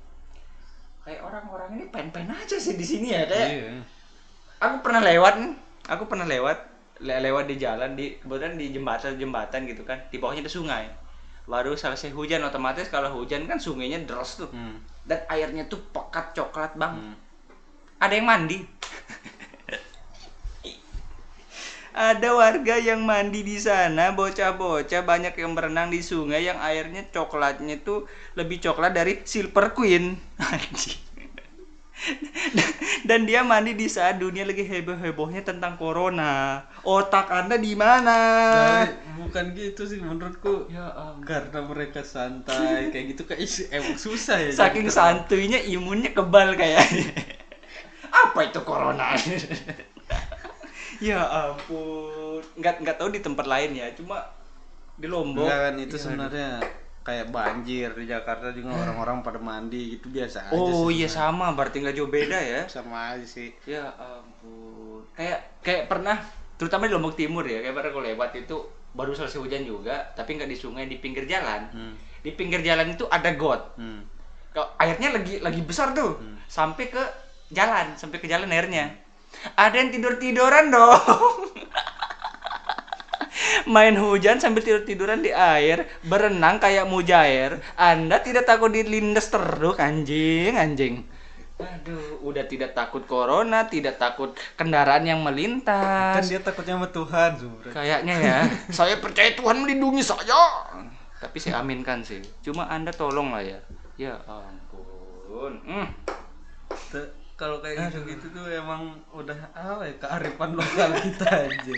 kayak orang-orang ini pen-pen aja sih di sini ya kayak Iya. aku pernah lewat aku pernah lewat le- lewat di jalan di kebetulan di jembatan jembatan gitu kan. Di bawahnya ada sungai. Baru selesai hujan otomatis kalau hujan kan sungainya deras tuh. Hmm. dan airnya tuh pekat coklat bang. Hmm. ada yang mandi ada warga yang mandi di sana bocah-bocah banyak yang berenang di sungai yang airnya coklatnya tuh lebih coklat dari silver queen. Anjing. dan dia mandi di saat dunia lagi heboh-hebohnya tentang corona. Otak anda di mana? Tapi bukan gitu sih menurutku. Ya ampun. karena mereka santai kayak gitu kayak emang susah ya saking santuinya imunnya kebal kayaknya. Apa itu corona ya ampun. Nggak nggak tahu di tempat lain ya cuma di lombok. Enggak kan itu Ya, sebenarnya kayak banjir di Jakarta juga orang-orang pada mandi gitu biasa aja oh iya sama. Berarti nggak jauh beda ya? Sama aja sih. Ya ampun. Kayak kayak pernah terutama di lombok timur ya kayak pernah aku lewat itu baru selesai hujan juga tapi nggak di sungai di pinggir jalan. Hmm. di pinggir jalan itu ada got. Hmm. Airnya lagi lagi besar tuh. Sampai ke jalan sampai ke jalan airnya ada yang tidur tiduran dong main hujan sambil tidur tiduran di air berenang kayak mujair anda tidak takut dilindas terus anjing anjing aduh udah tidak takut corona tidak takut kendaraan yang kan melintas dia takutnya sama Tuhan sebenarnya Kayaknya ya. saya percaya Tuhan melindungi saya. Tapi saya aminkan sih. Cuma Anda tolong lah ya. Ya ampun. Hmm. Kalau kayak gitu gitu tuh emang udah apa ya kearifan lokal kita aja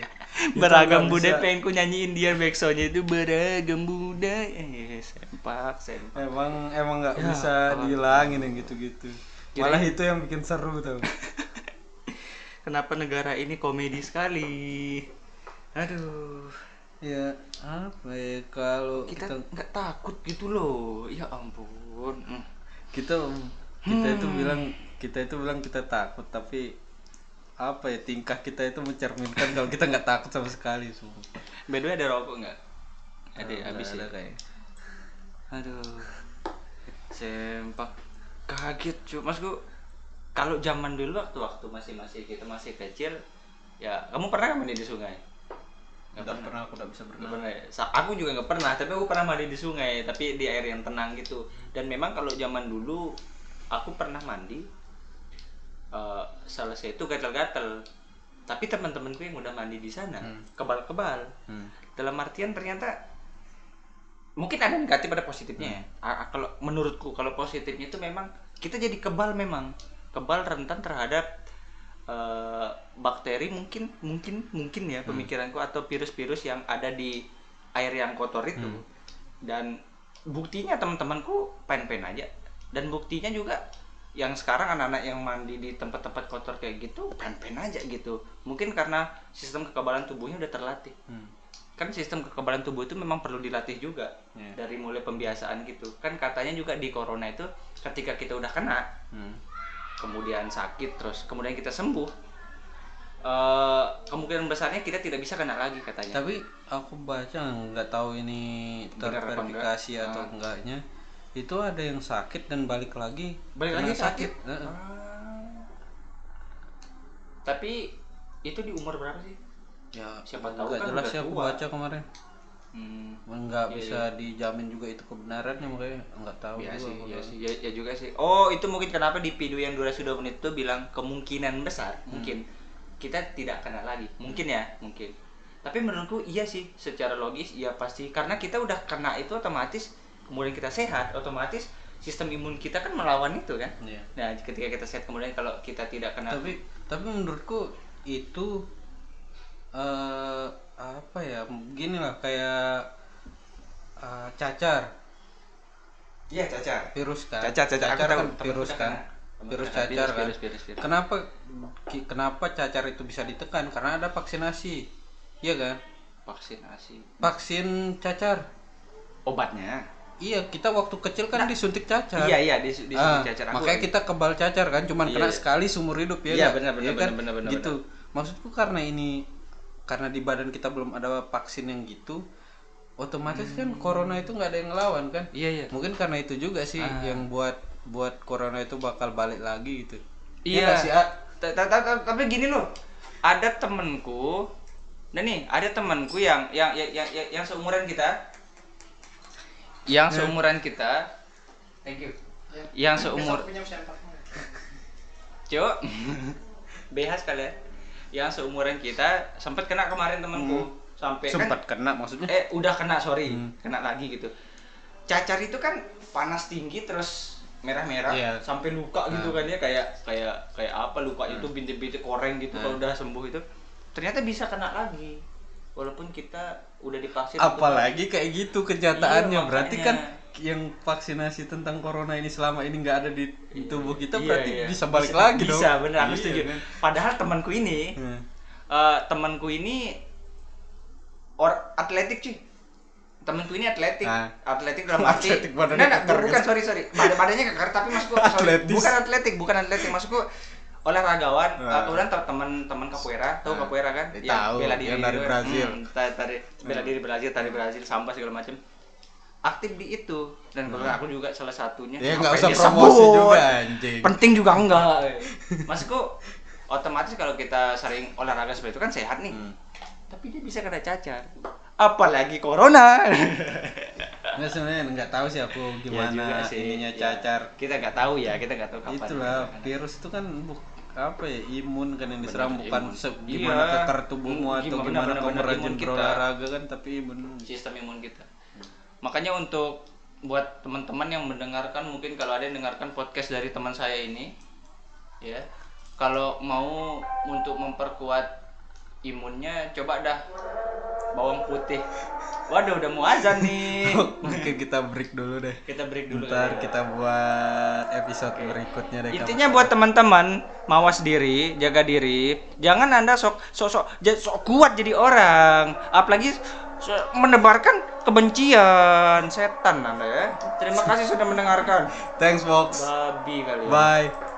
Beragam budaya pengen ku nyanyiin dia backsoundnya itu beragam budaya. Eh, sempak, sempak. emang emang nggak Ya, bisa dihilangin yang gitu-gitu malah itu yang bikin seru tau Kenapa negara ini komedi sekali? Aduh. ya apa ya kalau Kita kita nggak takut gitu loh. Ya ampun. Hmm. kita kita itu bilang kita itu bilang kita takut tapi apa ya tingkah kita itu mencerminkan kalau kita nggak takut sama sekali sumpah By the way, ada rokok nggak? Ada habis ya. kayak Aduh. Sempak. Kaget cuy. Mas gua kalau zaman dulu waktu waktu masih masih kita masih kecil ya kamu pernah mandi di sungai Nggak Nggak pernah aku udah bisa Nggak berenang. pernah ya? Aku juga nggak pernah, tapi aku pernah mandi di sungai, tapi di air yang tenang gitu. Dan memang kalau zaman dulu aku pernah mandi, eh selesai itu gatal-gatal. Tapi teman-temanku yang udah mandi di sana kebal-kebal. Hmm. Dalam artian ternyata mungkin ada negatif ada positifnya. ya. A- a- kalau menurutku kalau positifnya itu memang kita jadi kebal memang kebal rentan terhadap eh, bakteri mungkin mungkin mungkin ya pemikiranku atau virus-virus yang ada di air yang kotor itu dan buktinya teman-temanku pen-pen aja dan buktinya juga yang sekarang anak-anak yang mandi di tempat-tempat kotor kayak gitu pen-pen aja gitu mungkin karena sistem kekebalan tubuhnya udah terlatih Hmm. kan sistem kekebalan tubuh itu memang perlu dilatih juga Iya. dari mulai pembiasaan gitu kan katanya juga di corona itu ketika kita udah kena Hmm. kemudian sakit terus kemudian kita sembuh eh kemungkinan besarnya kita tidak bisa kena lagi katanya Tapi aku baca nggak tahu ini terverifikasi atau Ah. enggaknya. Itu ada yang sakit dan balik lagi. balik lagi sakit, Heeh. Ah. tapi itu di umur berapa sih Ya, Siapa tahu kan jelas sih aku tua. baca kemarin. hmm, Nggak Iya, bisa dijamin juga itu kebenarannya makanya nggak tahu ya juga sih, ya sih, ya, ya juga sih. Oh, itu mungkin kenapa di video yang durasi 2 menit itu bilang kemungkinan besar, mungkin kita tidak kena lagi. Mungkin ya, mungkin. Tapi menurutku iya sih, secara logis iya pasti karena kita udah kena itu otomatis kemudian kita sehat, otomatis sistem imun kita kan melawan itu kan. Iya. Nah, ketika kita sehat kemudian kalau kita tidak kena Tapi tapi menurutku itu eh apa ya? Gini lah kayak eh, cacar Iya, cacar. virus kan. Cacar, cacar. Tahu, kan temen virus kan. kena. Virus kena. cacar Virus, kan. virus, virus, virus. Kenapa kenapa cacar itu bisa ditekan? Karena ada vaksinasi. Iya kan? Vaksinasi. Vaksin cacar. Obatnya. Iya, kita waktu kecil kan disuntik cacar. Iya, iya, di, di Ah, cacar aku. makanya kita kebal cacar kan, cuman Iya, kena iya. sekali seumur hidup ya. Iya, benar, benar, kan? benar, benar, Gitu. Maksudku karena ini karena di badan kita belum ada vaksin yang gitu, otomatis kan corona itu nggak ada yang ngelawan kan? Iya, iya. Mungkin karena itu juga sih Ah. yang buat buat corona itu bakal balik lagi gitu. Iya. nggak sih, A? Ta- ta- ta- ta- Tapi gini loh, ada temenku, dan nih ada temenku yang yang yang yang, yang, yang seumuran kita, yang seumuran kita, thank you, yang seumur, cuk, BH sekalian, yang seumuran kita sempat kena kemarin temenku, sampai kan Sempat kena maksudnya? eh udah kena sorry. Kena lagi gitu. Cacar itu kan panas tinggi terus merah-merah Iya. sampai luka gitu kan ya kayak kayak kayak apa luka itu bintik-bintik koreng gitu kalau udah sembuh itu. Ternyata bisa kena lagi. Walaupun kita udah divaksin Apalagi kayak gitu kenyataannya. Iya, berarti kan yang vaksinasi tentang corona ini selama ini nggak ada di tubuh kita Iya, berarti iya. bisa balik lagi dong. bisa bener aku Iya, setuju. kan? padahal temanku ini Hmm. eh temanku ini or atletik cuy. Temanku ini atletik. Ah. atletik dalam arti Atletik badannya nggak, kekar, bukan sorry sorry. Badan badannya kekar tapi maksudku bukan atletik bukan atletik. Maksudku olahragawan Ah. uh, kemudian tau teman-teman capoeira tahu Ah. capoeira kan Ya, tahu, yang dari itu. Brazil. Hmm, ta- tari bela diri Brazil tari Brazil sampah segala macam aktif di itu dan kalau aku juga salah satunya Ya nggak usah promosi disebut? juga anjing. penting juga enggak maksudku otomatis kalau kita sering olahraga seperti itu kan sehat nih Hmm. tapi dia bisa kena cacar apalagi corona Nggak sebenarnya nggak tahu sih aku Ya gimana juga sih. ininya Ya, cacar. kita nggak tahu ya kita nggak tahu kapan Itulah virus itu kan apa ya imun kan yang diserang Benar, bukan imun. se- gimana Iya. kekar tubuhmu atau gimana, gimana benar, kamu rajin berolahraga kan tapi imun. sistem imun kita makanya untuk buat teman-teman yang mendengarkan mungkin kalau ada yang dengarkan podcast dari teman saya ini ya kalau mau untuk memperkuat imunnya coba dah bawang putih waduh udah mau azan nih Mungkin kita break dulu deh. kita break dulu Ntar ya. kita buat episode berikutnya deh. Intinya buat teman-teman mawas diri, jaga diri. Jangan anda sok sok sok, sok kuat jadi orang. Apalagi menebarkan kebencian setan anda ya. Terima kasih sudah mendengarkan. Thanks Box. Babi kali. ya. Bye.